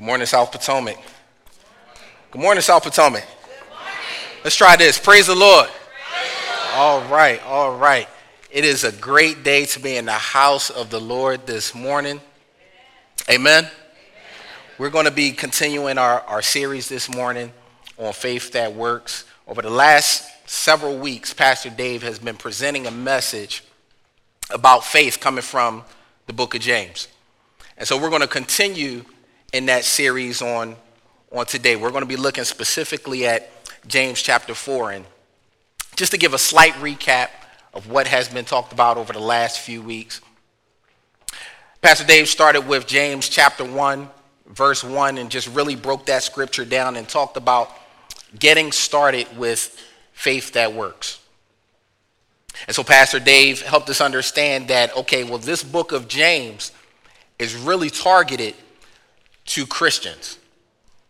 Good morning, South Potomac. Good morning, South Potomac. Let's try this. Praise the Lord. All right, all right. It is a great day to be in the house of the Lord this morning. Amen. We're going to be continuing our, our series this morning on faith that works. Over the last several weeks, Pastor Dave has been presenting a message about faith coming from the book of James. And so we're going to continue in that series on, on today. We're going to be looking specifically at James chapter 4. And just to give a slight recap of what has been talked about over the last few weeks, Pastor Dave started with James chapter 1, verse 1, and just really broke that scripture down and talked about getting started with faith that works. And so Pastor Dave helped us understand that, okay, well, this book of James is really targeted to Christians.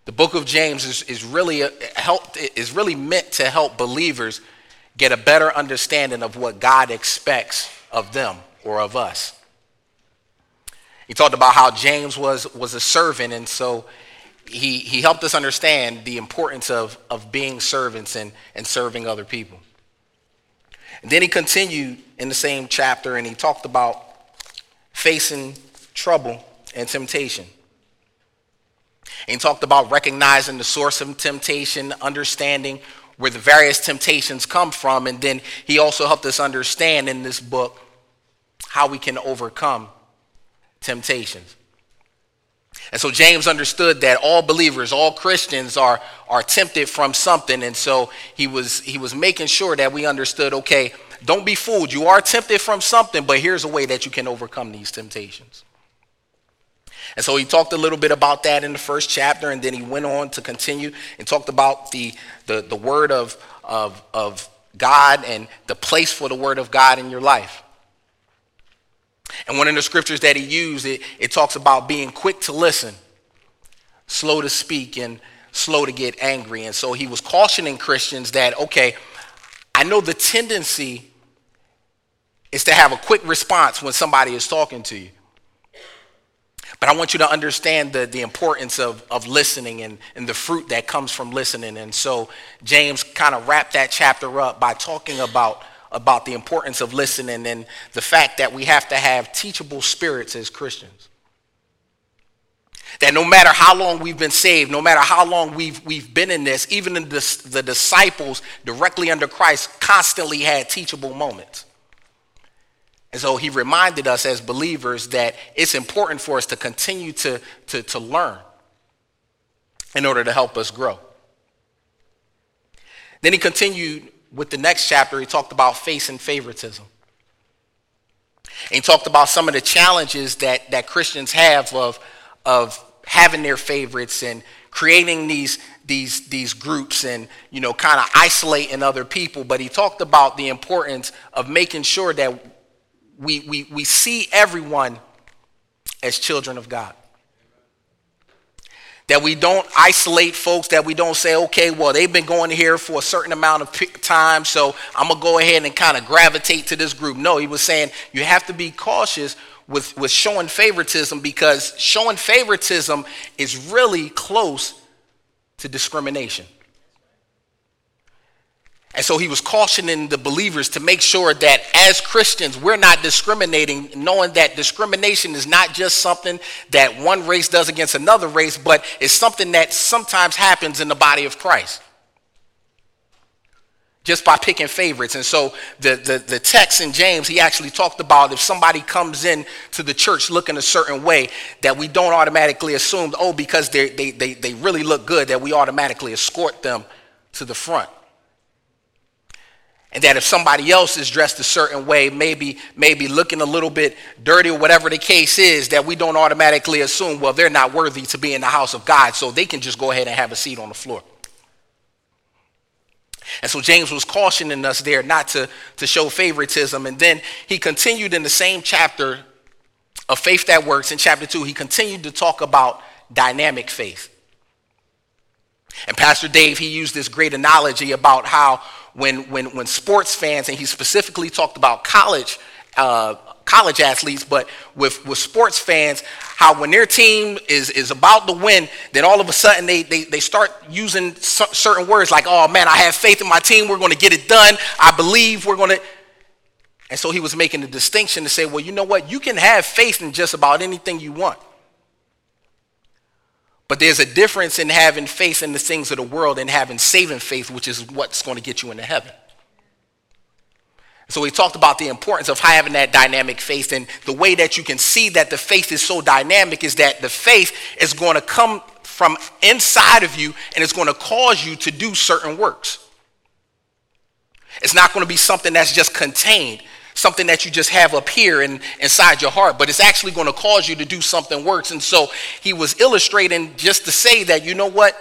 The book of James is, is, really, a, help, is really meant to help believers get a better understanding of what God expects of them or of us. He talked about how James was, was a servant, and so he, he helped us understand the importance of, of being servants and, and serving other people. And then he continued in the same chapter and he talked about facing trouble and temptation. And he talked about recognizing the source of temptation, understanding where the various temptations come from, and then he also helped us understand in this book how we can overcome temptations. And so James understood that all believers, all Christians are, are tempted from something. And so he was, he was making sure that we understood okay, don't be fooled. You are tempted from something, but here's a way that you can overcome these temptations. And so he talked a little bit about that in the first chapter, and then he went on to continue and talked about the, the, the word of, of, of God and the place for the word of God in your life. And one of the scriptures that he used, it, it talks about being quick to listen, slow to speak, and slow to get angry. And so he was cautioning Christians that, okay, I know the tendency is to have a quick response when somebody is talking to you. But I want you to understand the, the importance of, of listening and, and the fruit that comes from listening. And so James kind of wrapped that chapter up by talking about, about the importance of listening and the fact that we have to have teachable spirits as Christians. That no matter how long we've been saved, no matter how long we've, we've been in this, even the, the disciples directly under Christ constantly had teachable moments. And so he reminded us as believers that it's important for us to continue to, to, to learn in order to help us grow. Then he continued with the next chapter. He talked about facing favoritism. And he talked about some of the challenges that, that Christians have of, of having their favorites and creating these, these, these groups and, you know, kind of isolating other people. But he talked about the importance of making sure that we, we, we see everyone as children of God. That we don't isolate folks, that we don't say, okay, well, they've been going here for a certain amount of time, so I'm going to go ahead and kind of gravitate to this group. No, he was saying you have to be cautious with, with showing favoritism because showing favoritism is really close to discrimination. And so he was cautioning the believers to make sure that as Christians, we're not discriminating, knowing that discrimination is not just something that one race does against another race, but it's something that sometimes happens in the body of Christ. Just by picking favorites. And so the, the, the text in James, he actually talked about if somebody comes in to the church looking a certain way, that we don't automatically assume, oh, because they, they, they, they really look good, that we automatically escort them to the front. And that if somebody else is dressed a certain way, maybe, maybe looking a little bit dirty or whatever the case is, that we don't automatically assume, well, they're not worthy to be in the house of God, so they can just go ahead and have a seat on the floor. And so James was cautioning us there not to, to show favoritism. And then he continued in the same chapter of Faith That Works, in chapter 2, he continued to talk about dynamic faith. And Pastor Dave, he used this great analogy about how when, when, when sports fans, and he specifically talked about college, uh, college athletes, but with, with sports fans, how when their team is, is about to win, then all of a sudden they, they, they start using certain words like, oh man, I have faith in my team. We're going to get it done. I believe we're going to. And so he was making a distinction to say, well, you know what? You can have faith in just about anything you want. But there's a difference in having faith in the things of the world and having saving faith, which is what's going to get you into heaven. So we talked about the importance of having that dynamic faith. And the way that you can see that the faith is so dynamic is that the faith is going to come from inside of you and it's going to cause you to do certain works. It's not going to be something that's just contained something that you just have up here and inside your heart, but it's actually going to cause you to do something worse. And so he was illustrating just to say that, you know what?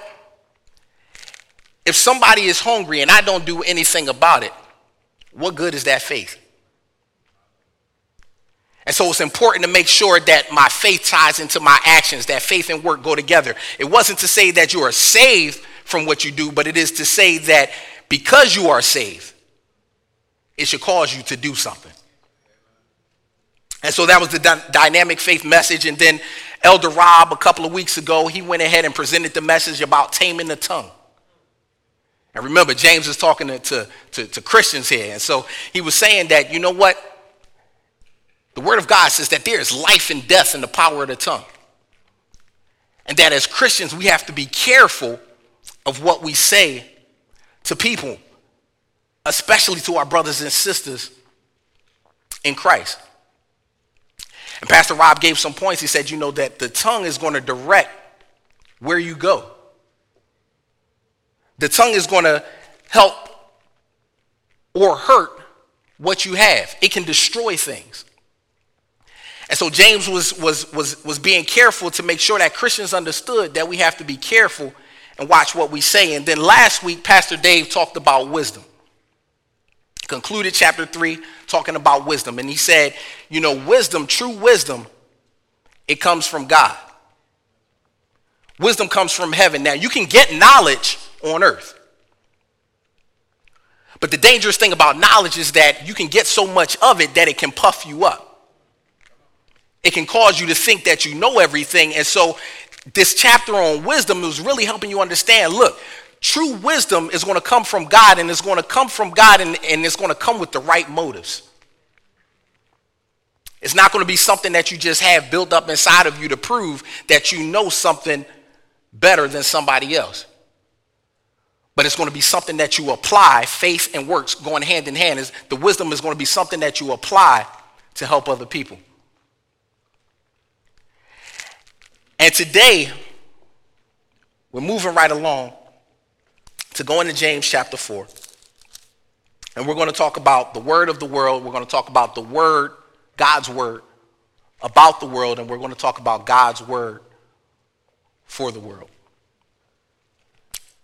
If somebody is hungry and I don't do anything about it, what good is that faith? And so it's important to make sure that my faith ties into my actions, that faith and work go together. It wasn't to say that you are saved from what you do, but it is to say that because you are saved, it should cause you to do something. And so that was the dy- dynamic faith message. And then Elder Rob, a couple of weeks ago, he went ahead and presented the message about taming the tongue. And remember, James is talking to, to, to, to Christians here. And so he was saying that, you know what? The Word of God says that there is life and death in the power of the tongue. And that as Christians, we have to be careful of what we say to people especially to our brothers and sisters in Christ. And Pastor Rob gave some points. He said, you know, that the tongue is going to direct where you go. The tongue is going to help or hurt what you have. It can destroy things. And so James was, was, was, was being careful to make sure that Christians understood that we have to be careful and watch what we say. And then last week, Pastor Dave talked about wisdom concluded chapter 3 talking about wisdom. And he said, you know, wisdom, true wisdom, it comes from God. Wisdom comes from heaven. Now, you can get knowledge on earth. But the dangerous thing about knowledge is that you can get so much of it that it can puff you up. It can cause you to think that you know everything. And so this chapter on wisdom is really helping you understand, look, True wisdom is going to come from God and it's going to come from God and, and it's going to come with the right motives. It's not going to be something that you just have built up inside of you to prove that you know something better than somebody else. But it's going to be something that you apply, faith and works going hand in hand. Is the wisdom is going to be something that you apply to help other people. And today, we're moving right along to go into James chapter 4. And we're going to talk about the word of the world. We're going to talk about the word, God's word, about the world. And we're going to talk about God's word for the world.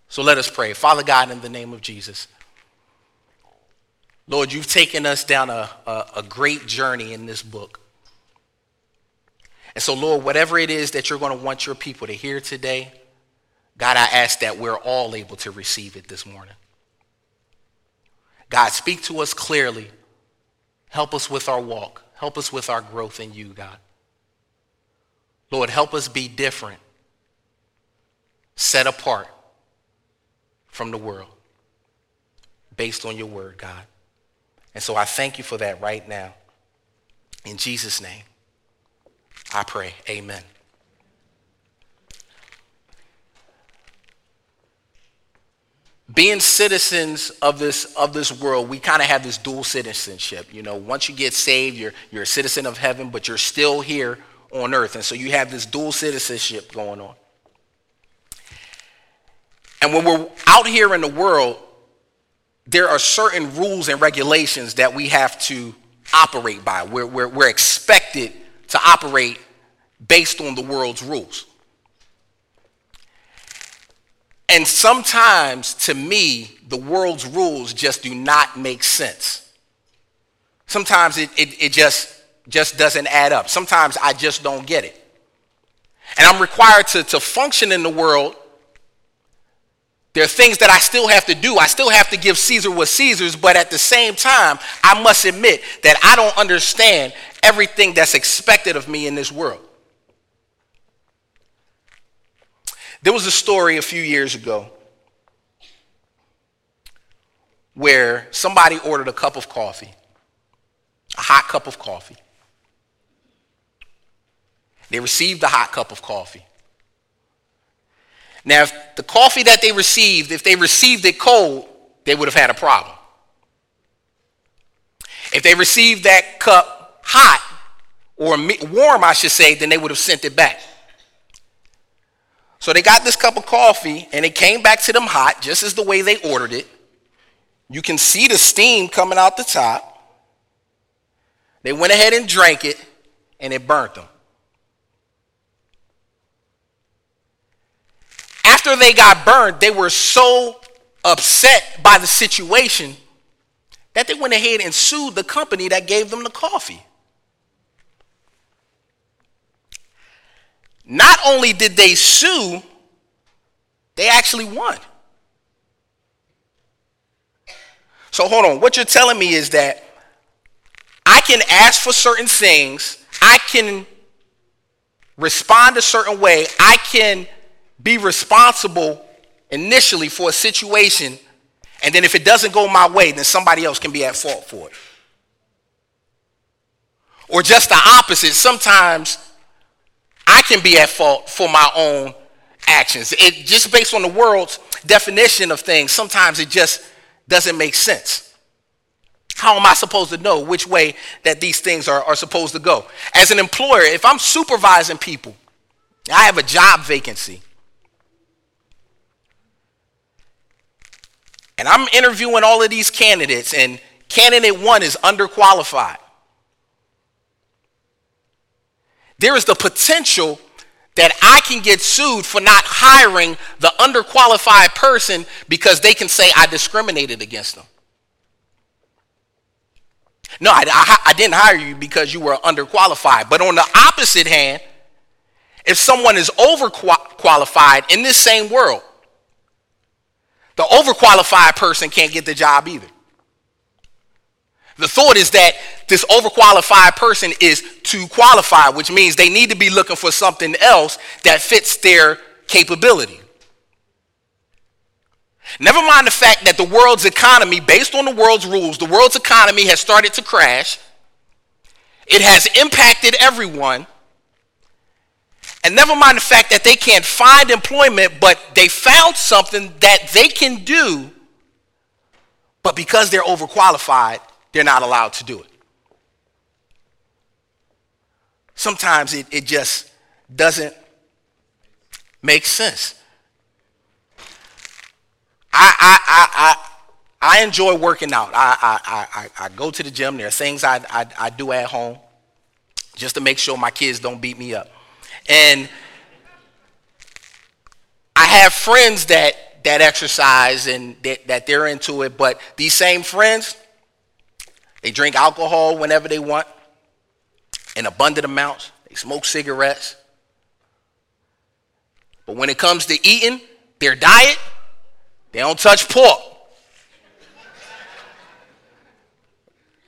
So let us pray. Father God, in the name of Jesus. Lord, you've taken us down a, a, a, great journey in this book. And so, Lord, whatever it is that you're going to want your people to hear today, God, I ask that we're all able to receive it this morning. God, speak to us clearly. Help us with our walk. Help us with our growth in you, God. Lord, help us be different, set apart from the world based on your word, God. And so I thank you for that right now. In Jesus' name, I pray. Amen. Being citizens of this of this world, we kind of have this dual citizenship. You know, once you get saved, you're you're a citizen of heaven, but you're still here on earth, and so you have this dual citizenship going on. And when we're out here in the world, there are certain rules and regulations that we have to operate by. We're, we're, we're expected to operate based on the world's rules. And sometimes, to me, the world's rules just do not make sense. Sometimes it, it, it just, just doesn't add up. Sometimes I just don't get it. And I'm required to, to function in the world There are things that I still have to do. I still have to give Caesar what Caesar's, but at the same time, I must admit that I don't understand everything that's expected of me in this world. There was a story a few years ago where somebody ordered a cup of coffee, a hot cup of coffee. They received the hot cup of coffee. Now, if the coffee that they received, if they received it cold, they would have had a problem. If they received that cup hot, or warm, I should say, then they would have sent it back. So they got this cup of coffee and it came back to them hot, just as the way they ordered it. You can see the steam coming out the top. They went ahead and drank it and it burnt them. after they got burned, they were so upset by the situation that they went ahead and sued the company that gave them the coffee. Not only did they sue, they actually won. So hold on. What you're telling me is that I can ask for certain things, I can respond a certain way, I can be responsible initially for a situation, and then if it doesn't go my way, then somebody else can be at fault for it. Or just the opposite, sometimes I can be at fault for my own actions. It just based on the world's definition of things, sometimes it just doesn't make sense. How am I supposed to know which way that these things are, are supposed to go? As an employer, if I'm supervising people, I have a job vacancy. And I'm interviewing all of these candidates, and candidate one is underqualified. There is the potential that I can get sued for not hiring the underqualified person because they can say I discriminated against them. No, I, I, I, didn't hire you because you were underqualified. But on the opposite hand, if someone is overqualified in this same world, the overqualified person can't get the job either. The thought is that this overqualified person is too qualified, which means they need to be looking for something else that fits their capability. Never mind the fact that the world's economy, based on the world's rules, the world's economy has started to crash. It has impacted everyone. And never mind the fact that they can't find employment, but they found something that they can do, but because they're overqualified, they're not allowed to do it. Sometimes it, it just doesn't make sense. I, I, I, I, I enjoy working out. I, I, I, I go to the gym. There are things I, I, I do at home just to make sure my kids don't beat me up. And I have friends that that exercise and that, that they're into it, but these same friends, they drink alcohol whenever they want in abundant amounts. They smoke cigarettes. But when it comes to eating their diet, they don't touch pork.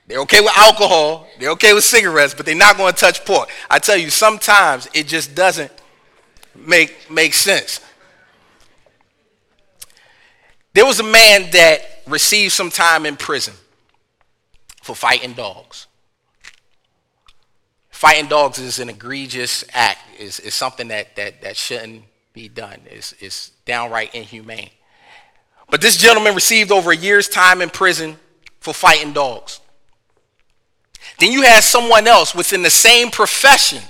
They're okay with alcohol, they're okay with cigarettes, but they're not going to touch pork. I tell you, sometimes it just doesn't make, make sense. There was a man that received some time in prison for fighting dogs. Fighting dogs is an egregious act, is, is something that, that, that shouldn't be done, it's, it's downright inhumane. But this gentleman received over a year's time in prison for fighting dogs. Then you had someone else within the same profession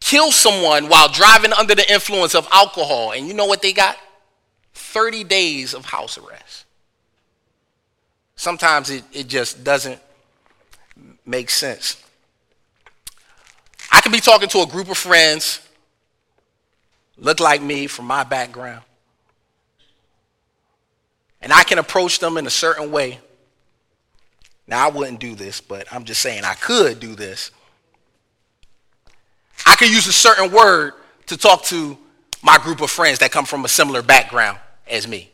kill someone while driving under the influence of alcohol. And you know what they got? 30 days of house arrest. Sometimes it, it just doesn't make sense. I could be talking to a group of friends, look like me from my background, and I can approach them in a certain way now, I wouldn't do this, but I'm just saying I could do this. I could use a certain word to talk to my group of friends that come from a similar background as me.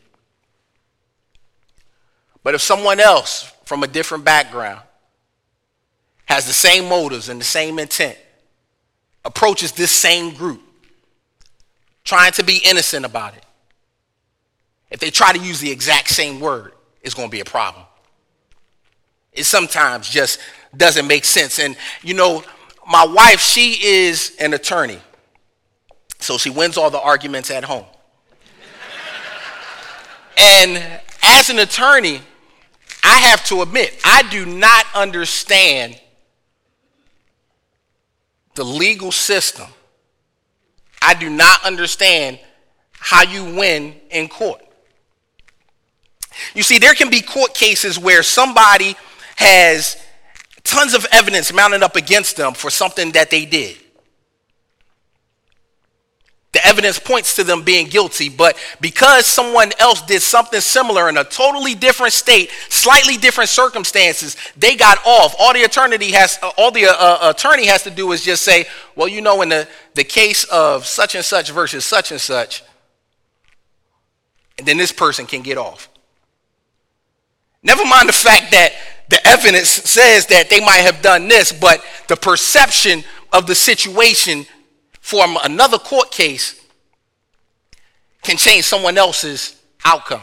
But if someone else from a different background has the same motives and the same intent, approaches this same group, trying to be innocent about it, if they try to use the exact same word, it's going to be a problem. It sometimes just doesn't make sense. And, you know, my wife, she is an attorney. So she wins all the arguments at home. and as an attorney, I have to admit, I do not understand the legal system. I do not understand how you win in court. You see, there can be court cases where somebody has tons of evidence mounted up against them for something that they did. The evidence points to them being guilty, but because someone else did something similar in a totally different state, slightly different circumstances, they got off. All the attorney has, all the uh, uh, attorney has to do is just say, well, you know, in the, the case of such and such versus such and such, and then this person can get off. Never mind the fact that the evidence says that they might have done this, but the perception of the situation from another court case can change someone else's outcome.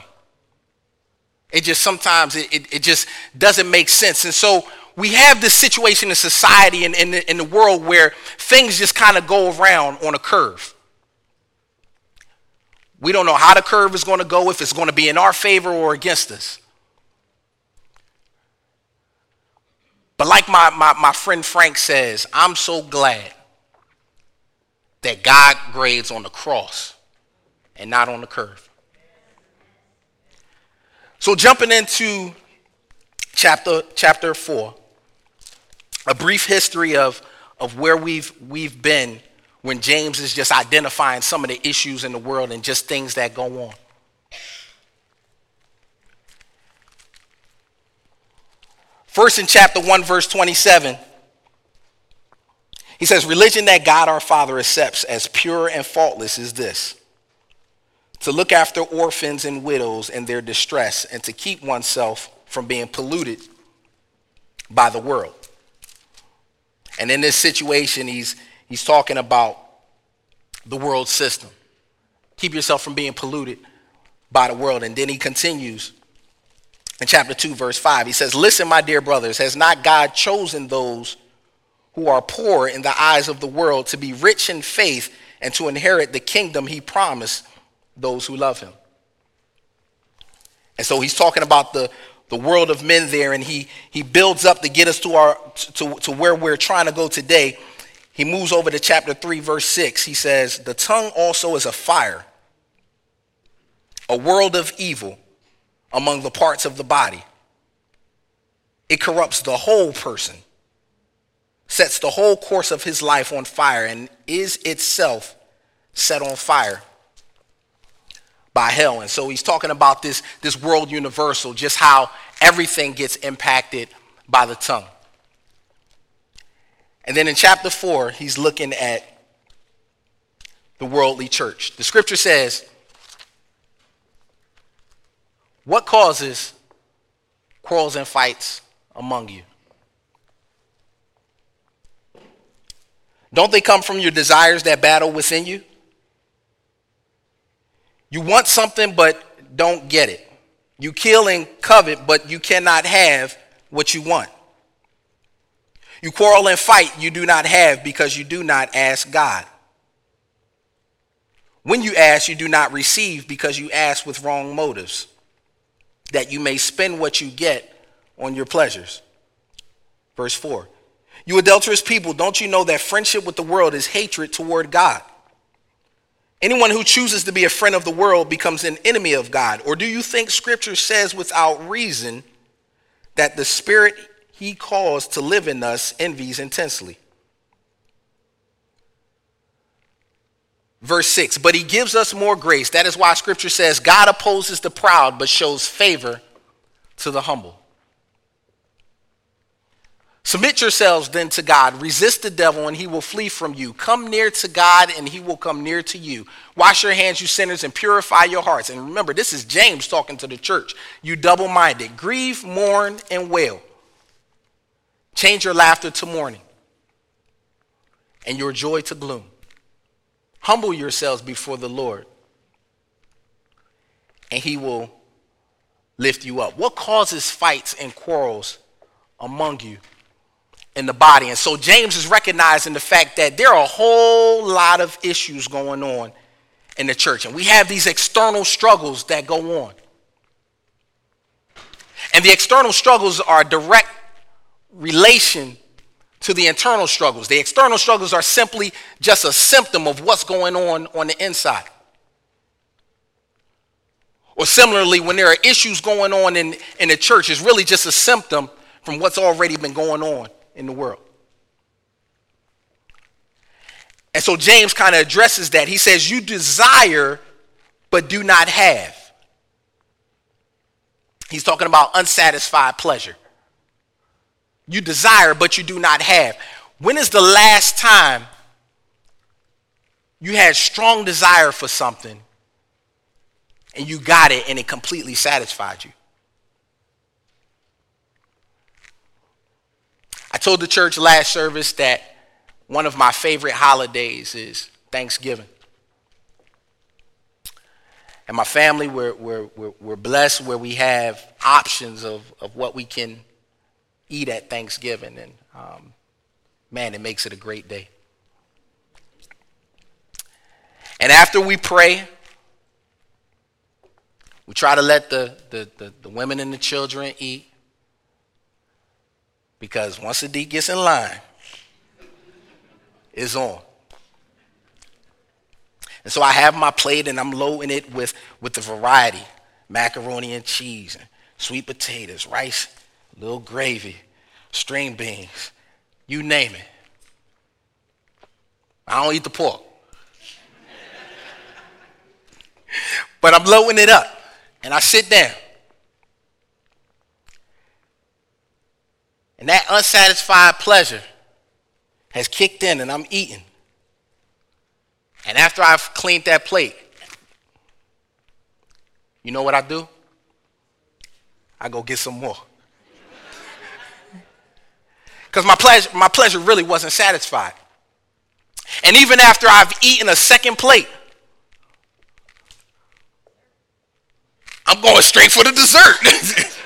It just sometimes it, it, it, just doesn't make sense. And so we have this situation in society and in, in, in the world where things just kind of go around on a curve. We don't know how the curve is going to go, if it's going to be in our favor or against us. But like my, my, my friend Frank says, I'm so glad that God grades on the cross and not on the curve. So jumping into chapter chapter 4, a brief history of, of where we've we've been when James is just identifying some of the issues in the world and just things that go on. First, in chapter 1, verse 27, he says, Religion that God our Father accepts as pure and faultless is this to look after orphans and widows in their distress and to keep oneself from being polluted by the world. And in this situation, he's, he's talking about the world system. Keep yourself from being polluted by the world. And then he continues in chapter 2, verse 5. He says, Listen, my dear brothers, has not God chosen those who are poor in the eyes of the world to be rich in faith and to inherit the kingdom he promised those who love him? And so he's talking about the, the world of men there, and he, he builds up to get us to, our, to, to where we're trying to go today. He moves over to chapter 3, verse 6. He says, The tongue also is a fire, a world of evil among the parts of the body. It corrupts the whole person, sets the whole course of his life on fire, and is itself set on fire by hell. And so he's talking about this, this world universal, just how everything gets impacted by the tongue. And then in chapter 4, he's looking at the worldly church. The scripture says, what causes quarrels and fights among you? Don't they come from your desires that battle within you? You want something but don't get it. You kill and covet, but you cannot have what you want. You quarrel and fight you do not have because you do not ask God. When you ask, you do not receive because you ask with wrong motives that you may spend what you get on your pleasures. Verse 4 You adulterous people, don't you know that friendship with the world is hatred toward God? Anyone who chooses to be a friend of the world becomes an enemy of God. Or do you think Scripture says without reason that the Spirit he caused to live in us envies intensely? Verse 6 But he gives us more grace. That is why scripture says, God opposes the proud, but shows favor to the humble. Submit yourselves then to God. Resist the devil, and he will flee from you. Come near to God, and he will come near to you. Wash your hands, you sinners, and purify your hearts. And remember, this is James talking to the church. You double minded. Grieve, mourn, and wail. Change your laughter to mourning, and your joy to gloom. Humble yourselves before the Lord, and he will lift you up. What causes fights and quarrels among you? In the body. And so James is recognizing the fact that there are a whole lot of issues going on in the church. And we have these external struggles that go on. And the external struggles are direct relation to the internal struggles. The external struggles are simply just a symptom of what's going on on the inside. Or similarly, when there are issues going on in, in the church, it's really just a symptom from what's already been going on in the world. And so James kind of addresses that. He says, You desire, but do not have. He's talking about unsatisfied pleasure. You desire, but you do not have. When is the last time you had strong desire for something and you got it and it completely satisfied you? Told the church last service that one of my favorite holidays is Thanksgiving. And my family, we're, we're, we're, we're blessed where we have options of, of what we can eat at Thanksgiving. And um, man, it makes it a great day. And after we pray, we try to let the, the, the, the women and the children eat. Because once the D gets in line, it's on. And so I have my plate and I'm loading it with, with the variety macaroni and cheese, and sweet potatoes, rice, little gravy, string beans, you name it. I don't eat the pork. but I'm loading it up and I sit down. And that unsatisfied pleasure has kicked in and I'm eating. And after I've cleaned that plate, you know what I do? I go get some more. Because my pleasure, my pleasure really wasn't satisfied. And even after I've eaten a second plate, I'm going straight for the dessert.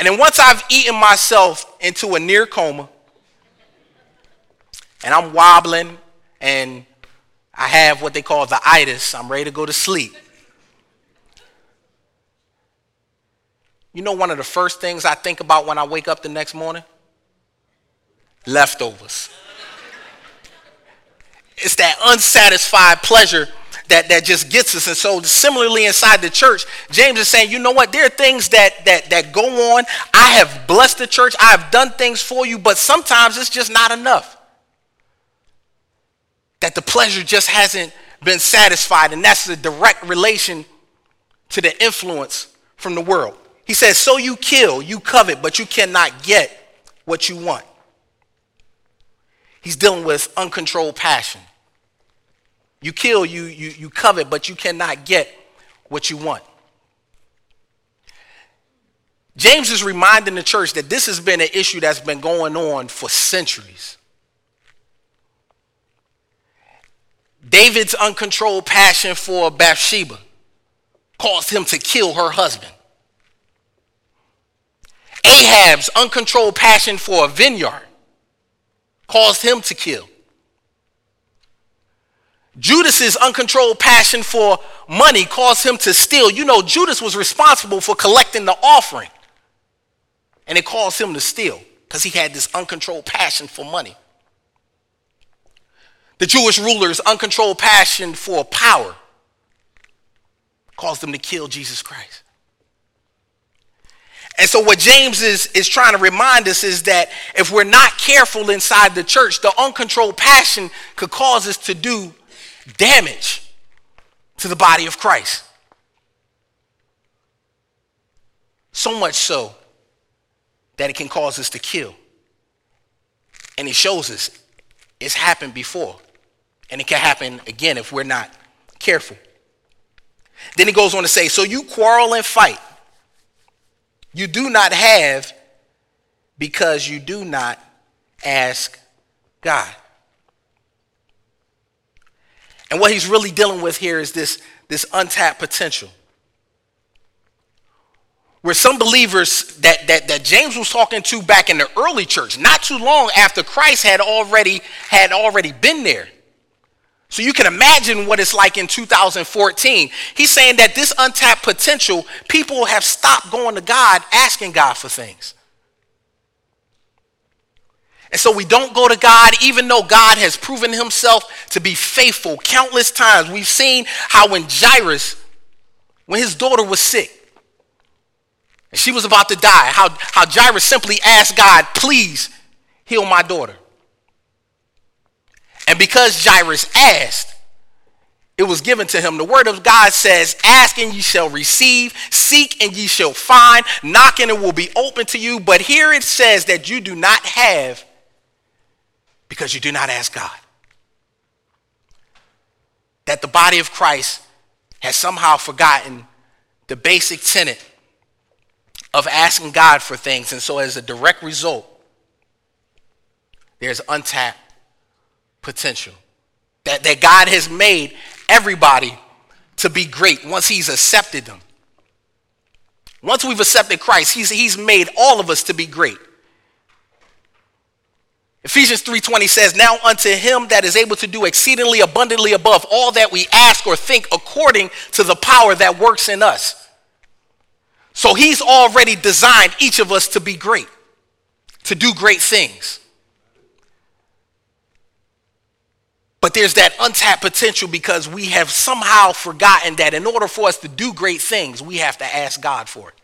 And then once I've eaten myself into a near coma, and I'm wobbling, and I have what they call the itis, I'm ready to go to sleep. You know, one of the first things I think about when I wake up the next morning? Leftovers. it's that unsatisfied pleasure that, that just gets us. And so similarly inside the church, James is saying, you know what? There are things that, that, that go on. I have blessed the church. I have done things for you, but sometimes it's just not enough. That the pleasure just hasn't been satisfied. And that's the direct relation to the influence from the world. He says, so you kill, you covet, but you cannot get what you want. He's dealing with uncontrolled passion. You kill, you, you, you covet, but you cannot get what you want. James is reminding the church that this has been an issue that's been going on for centuries. David's uncontrolled passion for Bathsheba caused him to kill her husband. Ahab's uncontrolled passion for a vineyard caused him to kill. Judas's uncontrolled passion for money caused him to steal. You know, Judas was responsible for collecting the offering. And it caused him to steal because he had this uncontrolled passion for money. The Jewish ruler's uncontrolled passion for power caused them to kill Jesus Christ. And so, what James is, is trying to remind us is that if we're not careful inside the church, the uncontrolled passion could cause us to do damage to the body of Christ. So much so that it can cause us to kill. And it shows us it's happened before. And it can happen again if we're not careful. Then he goes on to say, So you quarrel and fight. You do not have because you do not ask God. And what he's really dealing with here is this, this untapped potential. Where some believers that, that, that James was talking to back in the early church, not too long after Christ had already had already been there. So you can imagine what it's like in 2014. He's saying that this untapped potential, people have stopped going to God, asking God for things. And so we don't go to God, even though God has proven himself to be faithful countless times. We've seen how when Jairus, when his daughter was sick, and she was about to die, how, how Jairus simply asked God, please heal my daughter. And because Jairus asked, it was given to him. The word of God says, Ask and ye shall receive, seek and ye shall find, knock and it will be open to you. But here it says that you do not have because you do not ask God. That the body of Christ has somehow forgotten the basic tenet of asking God for things. And so, as a direct result, there's untapped potential. That, that God has made everybody to be great once He's accepted them. Once we've accepted Christ, He's, he's made all of us to be great. Ephesians 3:20 says, "Now unto him that is able to do exceedingly abundantly above all that we ask or think according to the power that works in us." So he's already designed each of us to be great, to do great things. But there's that untapped potential because we have somehow forgotten that in order for us to do great things, we have to ask God for it.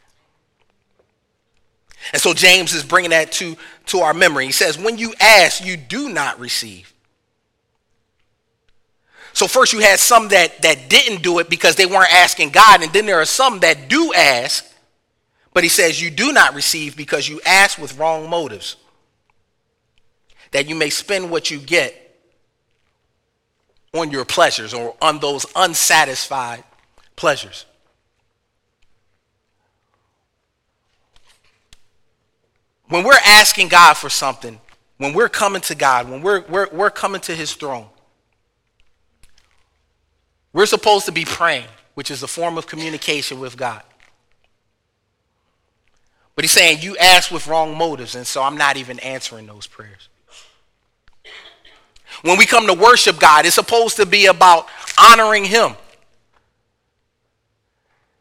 And so James is bringing that to, to our memory. He says, When you ask, you do not receive. So first you had some that, that didn't do it because they weren't asking God, and then there are some that do ask, but he says, You do not receive because you ask with wrong motives, that you may spend what you get on your pleasures or on those unsatisfied pleasures. When we're asking God for something, when we're coming to God, when we're, we're, we're coming to his throne, we're supposed to be praying, which is a form of communication with God. But he's saying you ask with wrong motives, and so I'm not even answering those prayers. When we come to worship God, it's supposed to be about honoring him.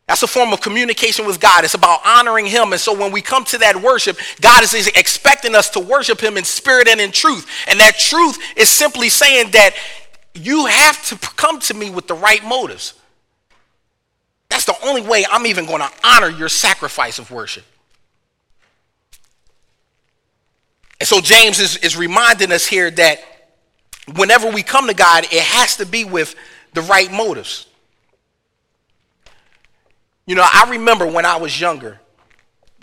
That's a form of communication with God. It's about honoring him. And so when we come to that worship, God is expecting us to worship him in spirit and in truth. And that truth is simply saying that you have to come to me with the right motives. That's the only way I'm even going to honor your sacrifice of worship. And so James is, is reminding us here that whenever we come to God, it has to be with the right motives. You know, I remember when I was younger,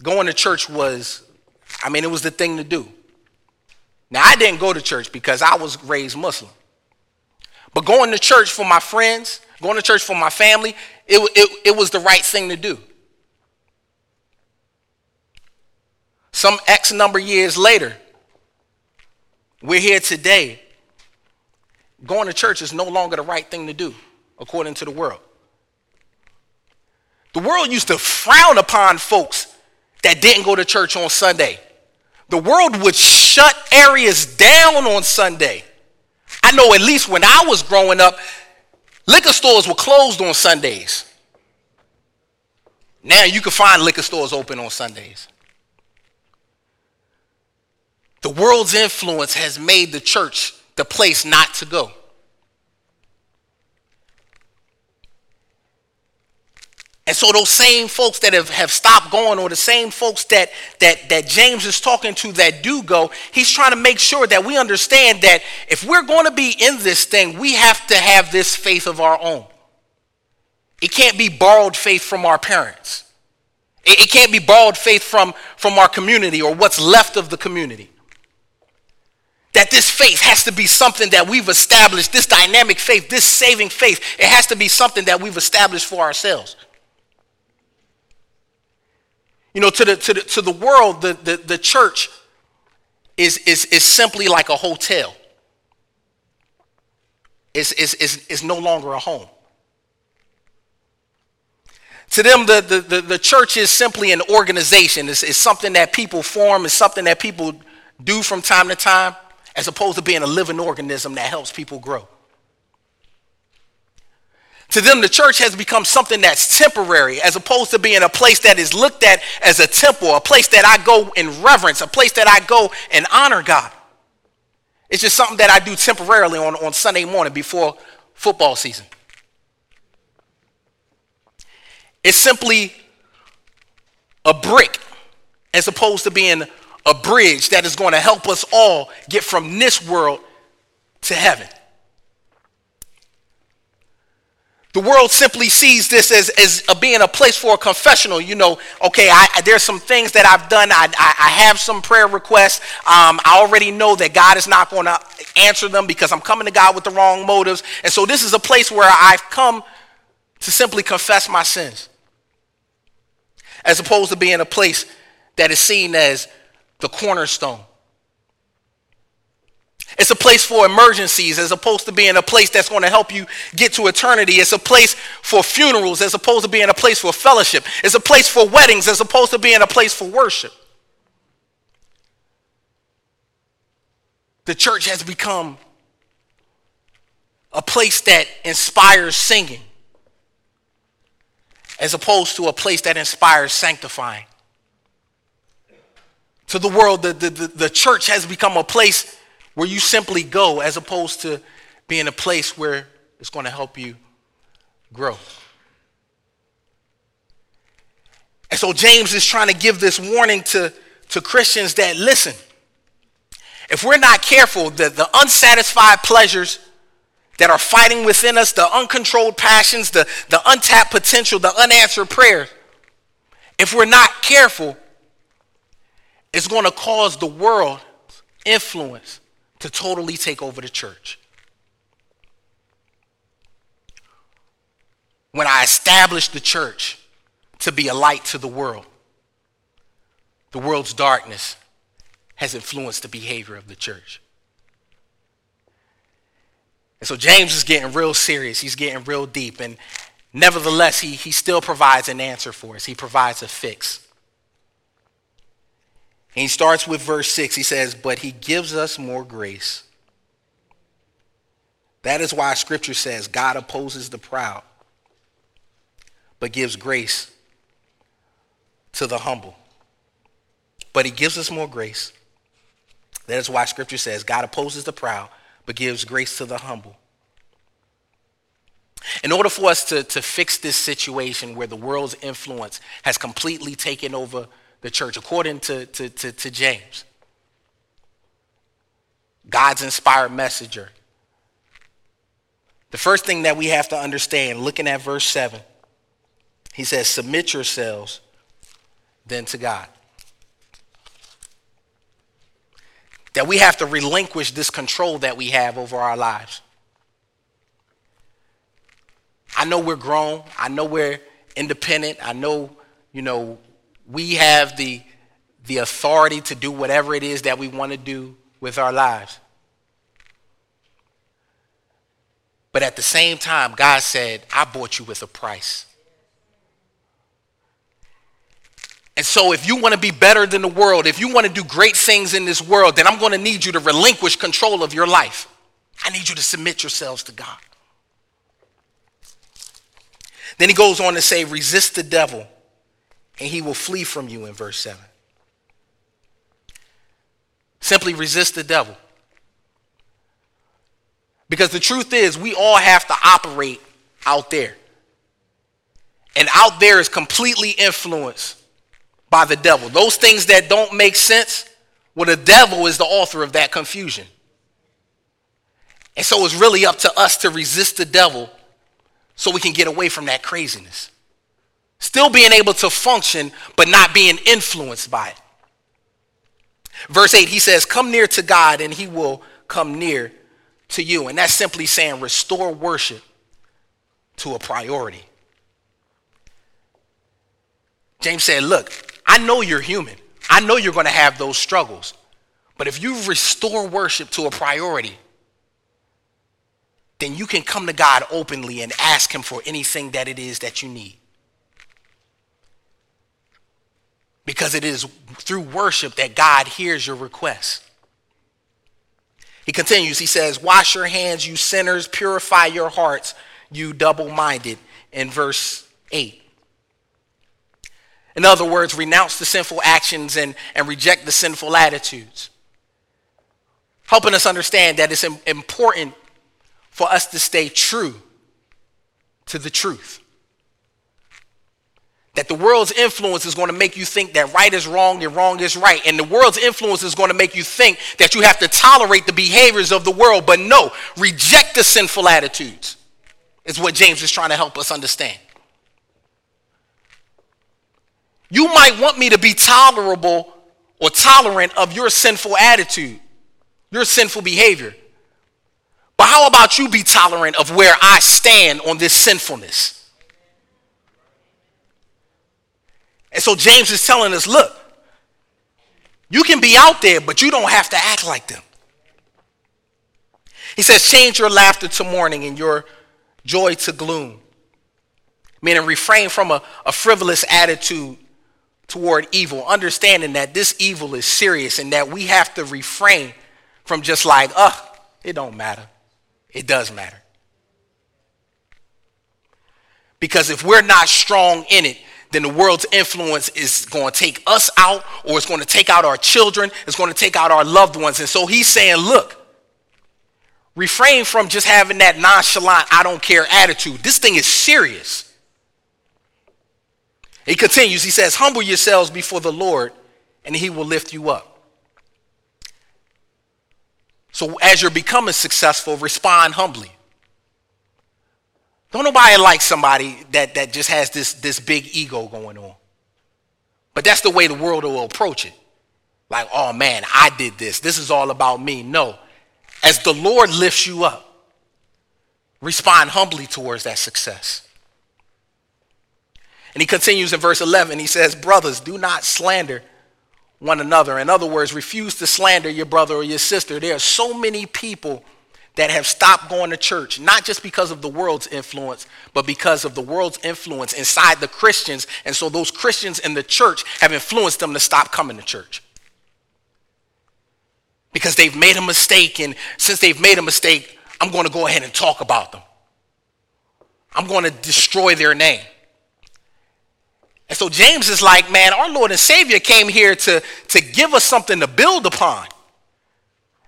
going to church was, I mean, it was the thing to do. Now, I didn't go to church because I was raised Muslim. But going to church for my friends, going to church for my family, it, it, it was the right thing to do. Some X number years later, we're here today. Going to church is no longer the right thing to do, according to the world. The world used to frown upon folks that didn't go to church on Sunday. The world would shut areas down on Sunday. I know at least when I was growing up, liquor stores were closed on Sundays. Now you can find liquor stores open on Sundays. The world's influence has made the church the place not to go. And so those same folks that have, have stopped going, or the same folks that, that, that James is talking to that do go, he's trying to make sure that we understand that if we're going to be in this thing, we have to have this faith of our own. It can't be borrowed faith from our parents. It, it can't be borrowed faith from, from our community or what's left of the community. That this faith has to be something that we've established, this dynamic faith, this saving faith, it has to be something that we've established for ourselves. You know, to the, to the, to the world, the, the, the church is, is, is simply like a hotel. It's, it's, it's, it's no longer a home. To them, the, the, the, the church is simply an organization. It's, it's something that people form, it's something that people do from time to time, as opposed to being a living organism that helps people grow. To them, the church has become something that's temporary as opposed to being a place that is looked at as a temple, a place that I go in reverence, a place that I go and honor God. It's just something that I do temporarily on, on Sunday morning before football season. It's simply a brick as opposed to being a bridge that is going to help us all get from this world to heaven. The world simply sees this as, as a, being a place for a confessional. You know, okay, I, there's some things that I've done. I, I, I have some prayer requests. Um, I already know that God is not going to answer them because I'm coming to God with the wrong motives. And so this is a place where I've come to simply confess my sins, as opposed to being a place that is seen as the cornerstone it's a place for emergencies as opposed to being a place that's going to help you get to eternity. It's a place for funerals as opposed to being a place for fellowship. It's a place for weddings as opposed to being a place for worship. The church has become a place that inspires singing as opposed to a place that inspires sanctifying. To the world, the, the, the, the church has become a place where you simply go as opposed to being a place where it's going to help you grow. And so James is trying to give this warning to, to Christians that listen, if we're not careful, the, the unsatisfied pleasures that are fighting within us, the uncontrolled passions, the, the untapped potential, the unanswered prayers, if we're not careful, it's going to cause the world influence to totally take over the church. When I established the church to be a light to the world, the world's darkness has influenced the behavior of the church. And so James is getting real serious. He's getting real deep. And nevertheless, he, he still provides an answer for us. He provides a fix. And he starts with verse 6. He says, But he gives us more grace. That is why scripture says God opposes the proud, but gives grace to the humble. But he gives us more grace. That is why scripture says God opposes the proud, but gives grace to the humble. In order for us to, to fix this situation where the world's influence has completely taken over the church, according to, to, to, to James. God's inspired messenger. The first thing that we have to understand, looking at verse 7, he says, Submit yourselves then to God. That we have to relinquish this control that we have over our lives. I know we're grown. I know we're independent. I know, you know, we have the, the authority to do whatever it is that we want to do with our lives. But at the same time, God said, I bought you with a price. And so, if you want to be better than the world, if you want to do great things in this world, then I'm going to need you to relinquish control of your life. I need you to submit yourselves to God. Then he goes on to say, resist the devil and he will flee from you in verse 7. Simply resist the devil. Because the truth is, we all have to operate out there. And out there is completely influenced by the devil. Those things that don't make sense, well, the devil is the author of that confusion. And so it's really up to us to resist the devil so we can get away from that craziness. Still being able to function, but not being influenced by it. Verse 8, he says, Come near to God, and he will come near to you. And that's simply saying restore worship to a priority. James said, Look, I know you're human. I know you're going to have those struggles. But if you restore worship to a priority, then you can come to God openly and ask Him for anything that it is that you need. Because it is through worship that God hears your requests. He continues, he says, Wash your hands, you sinners, purify your hearts, you double minded, in verse 8. In other words, renounce the sinful actions and, and reject the sinful attitudes. Helping us understand that it's important for us to stay true to the truth. That the world's influence is going to make you think that right is wrong and wrong is right. And the world's influence is going to make you think that you have to tolerate the behaviors of the world. But no, reject the sinful attitudes, is what James is trying to help us understand. You might want me to be tolerable or tolerant of your sinful attitude, your sinful behavior. But how about you be tolerant of where I stand on this sinfulness? And so James is telling us look, you can be out there, but you don't have to act like them. He says, change your laughter to mourning and your joy to gloom. Meaning, refrain from a, a frivolous attitude toward evil, understanding that this evil is serious and that we have to refrain from just like, oh, it don't matter. It does matter. Because if we're not strong in it, then the world's influence is going to take us out or it's going to take out our children, it's going to take out our loved ones. And so he's saying, look, refrain from just having that nonchalant, I don't care attitude. This thing is serious. He continues, he says, Humble yourselves before the Lord, and he will lift you up. So as you're becoming successful, respond humbly. Don't nobody like somebody that, that just has this, this big ego going on. But that's the way the world will approach it. Like, oh man, I did this. This is all about me. No. As the Lord lifts you up, respond humbly towards that success. And he continues in verse 11. He says, Brothers, do not slander one another. In other words, refuse to slander your brother or your sister. There are so many people that have stopped going to church, not just because of the world's influence, but because of the world's influence inside the Christians. And so those Christians in the church have influenced them to stop coming to church. Because they've made a mistake, and since they've made a mistake, I'm going to go ahead and talk about them. I'm going to destroy their name. And so James is like, man, our Lord and Savior came here to, to give us something to build upon.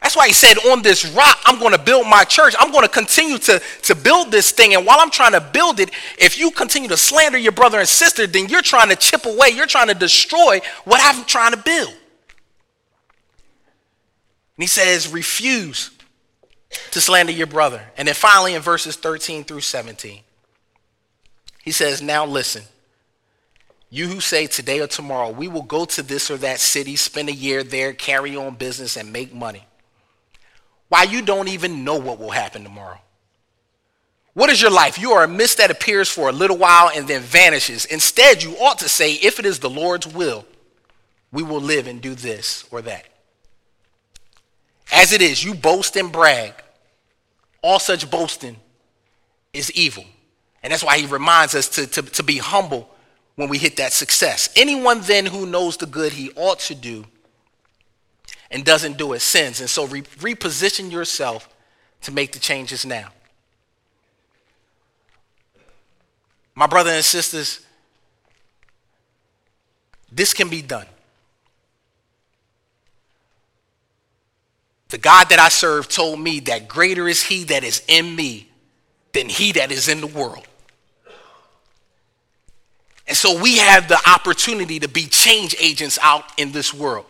That's why he said, on this rock, I'm going to build my church. I'm going to continue to, to build this thing. And while I'm trying to build it, if you continue to slander your brother and sister, then you're trying to chip away, you're trying to destroy what I'm trying to build. And he says, refuse to slander your brother. And then finally, in verses 13 through 17, he says, now listen. You who say today or tomorrow, we will go to this or that city, spend a year there, carry on business, and make money. Why you don't even know what will happen tomorrow. What is your life? You are a mist that appears for a little while and then vanishes. Instead, you ought to say, if it is the Lord's will, we will live and do this or that. As it is, you boast and brag. All such boasting is evil. And that's why he reminds us to, to, to be humble when we hit that success. Anyone then who knows the good he ought to do and doesn't do it sins. And so re- reposition yourself to make the changes now. My brothers and sisters, this can be done. The God that I serve told me that greater is he that is in me than he that is in the world. And so we have the opportunity to be change agents out in this world.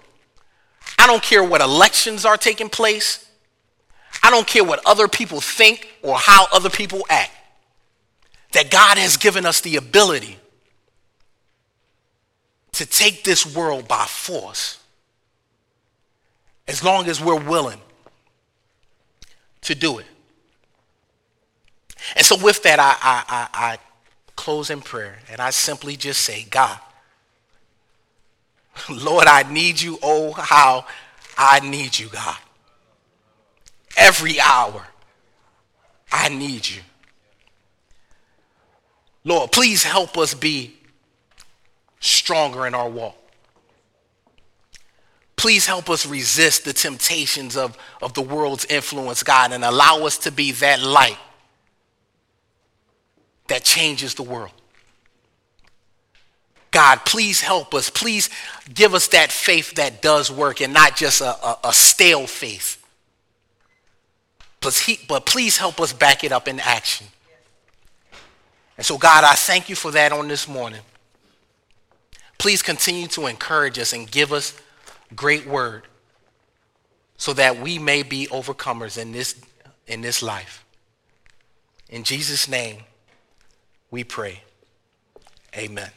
I don't care what elections are taking place. I don't care what other people think or how other people act. That God has given us the ability to take this world by force as long as we're willing to do it. And so, with that, I, I, I, I close in prayer and I simply just say, God, Lord, I need you. Oh, how I need you, God. Every hour, I need you. Lord, please help us be stronger in our walk. Please help us resist the temptations of, of the world's influence, God, and allow us to be that light that changes the world. God, please help us. Please give us that faith that does work and not just a, a, a stale faith. But, he, but please help us back it up in action. And so, God, I thank you for that on this morning. Please continue to encourage us and give us great word so that we may be overcomers in this, in this life. In Jesus' name, we pray. Amen.